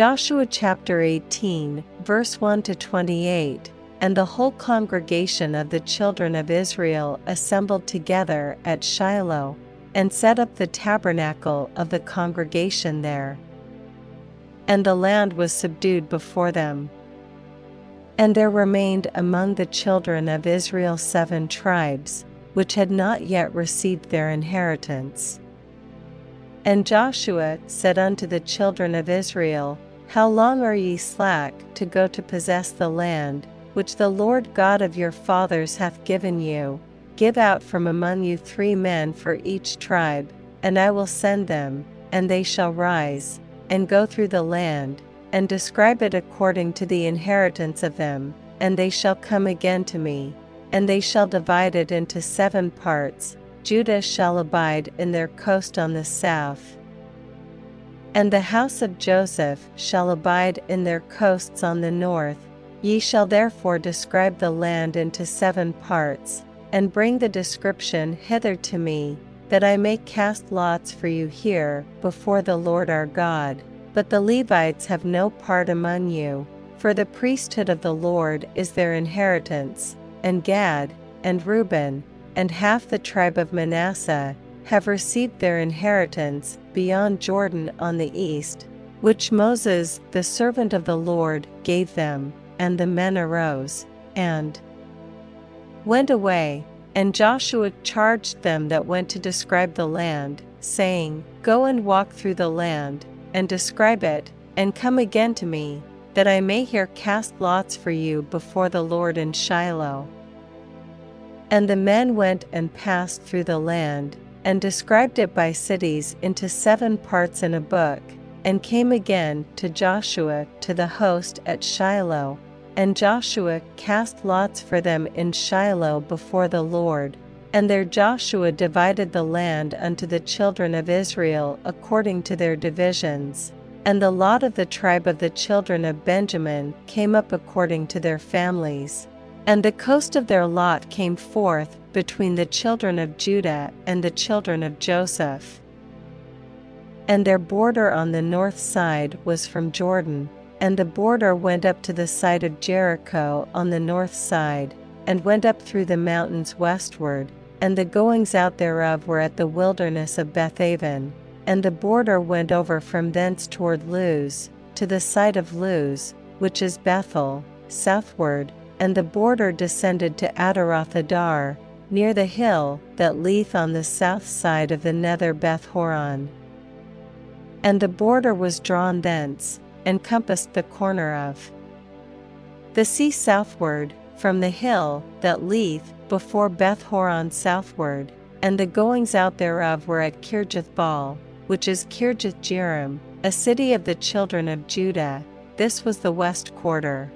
Joshua chapter 18, verse 1 to 28 And the whole congregation of the children of Israel assembled together at Shiloh, and set up the tabernacle of the congregation there. And the land was subdued before them. And there remained among the children of Israel seven tribes, which had not yet received their inheritance. And Joshua said unto the children of Israel, How long are ye slack to go to possess the land, which the Lord God of your fathers hath given you? Give out from among you three men for each tribe, and I will send them, and they shall rise, and go through the land, and describe it according to the inheritance of them, and they shall come again to me, and they shall divide it into seven parts Judah shall abide in their coast on the south. And the house of Joseph shall abide in their coasts on the north. Ye shall therefore describe the land into seven parts, and bring the description hither to me, that I may cast lots for you here before the Lord our God. But the Levites have no part among you, for the priesthood of the Lord is their inheritance, and Gad, and Reuben, and half the tribe of Manasseh have received their inheritance beyond Jordan on the east, which Moses, the servant of the Lord, gave them. And the men arose, and went away, and Joshua charged them that went to describe the land, saying, Go and walk through the land, and describe it, and come again to me, that I may here cast lots for you before the Lord in Shiloh. And the men went and passed through the land, and described it by cities into seven parts in a book, and came again to Joshua to the host at Shiloh. And Joshua cast lots for them in Shiloh before the Lord. And there Joshua divided the land unto the children of Israel according to their divisions. And the lot of the tribe of the children of Benjamin came up according to their families. And the coast of their lot came forth between the children of Judah and the children of Joseph. And their border on the north side was from Jordan, and the border went up to the side of Jericho on the north side, and went up through the mountains westward, and the goings out thereof were at the wilderness of Bethaven, and the border went over from thence toward Luz, to the side of Luz, which is Bethel, southward, and the border descended to Ataroth Adar, near the hill that leeth on the south side of the nether Beth Horon. And the border was drawn thence, and compassed the corner of the sea southward, from the hill that leeth before Beth Horon southward, and the goings out thereof were at Kirjath Baal, which is Kirjath Jearim, a city of the children of Judah. This was the west quarter.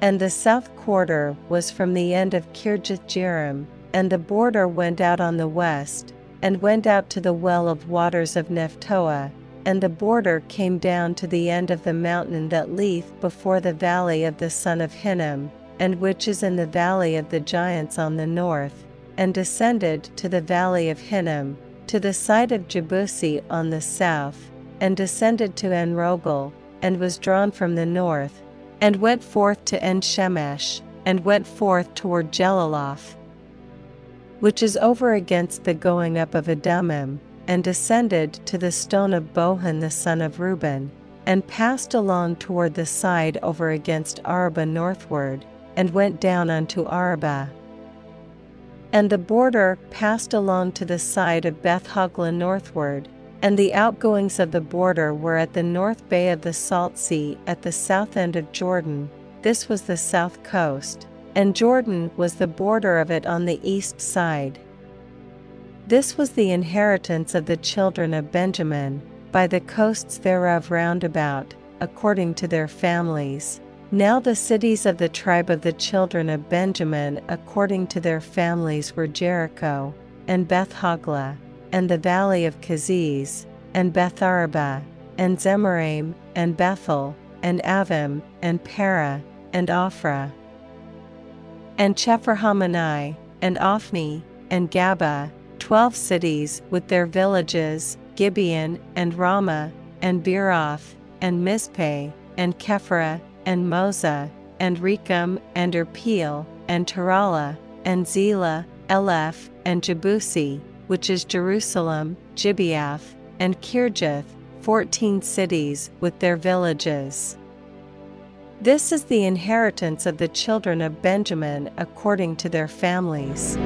And the south quarter was from the end of Kirjath Jearim, and the border went out on the west, and went out to the well of waters of Nephtoah, and the border came down to the end of the mountain that leeth before the valley of the son of Hinnom, and which is in the valley of the giants on the north, and descended to the valley of Hinnom, to the side of Jebusi on the south, and descended to Enrogel, and was drawn from the north, and went forth to En Shemesh, and went forth toward Geliloth, which is over against the going up of Adumim, and descended to the stone of Bohan the son of Reuben, and passed along toward the side over against Arabah northward, and went down unto Arabah. And the border passed along to the side of Beth Hoglah northward, and the outgoings of the border were at the north bay of the Salt Sea at the south end of Jordan. This was the south coast, and Jordan was the border of it on the east side. This was the inheritance of the children of Benjamin, by the coasts thereof round about, according to their families. Now the cities of the tribe of the children of Benjamin according to their families were Jericho, and Beth Hoglah, and the valley of Keziz, and Betharabah, and Zemaraim, and Bethel, and Avim, and Parah, and Ophrah, and Chepharhaammonai, and Ophni, and Gaba, twelve cities with their villages, Gibeon, and Ramah, and Beeroth, and Mizpeh, and Chephirah, and Mozah, and Rekem, and Irpeel, and Taralah, and Zelah, Eleph, and Jebusi, which is Jerusalem, Gibeath, and Kirjath, fourteen cities with their villages. This is the inheritance of the children of Benjamin according to their families.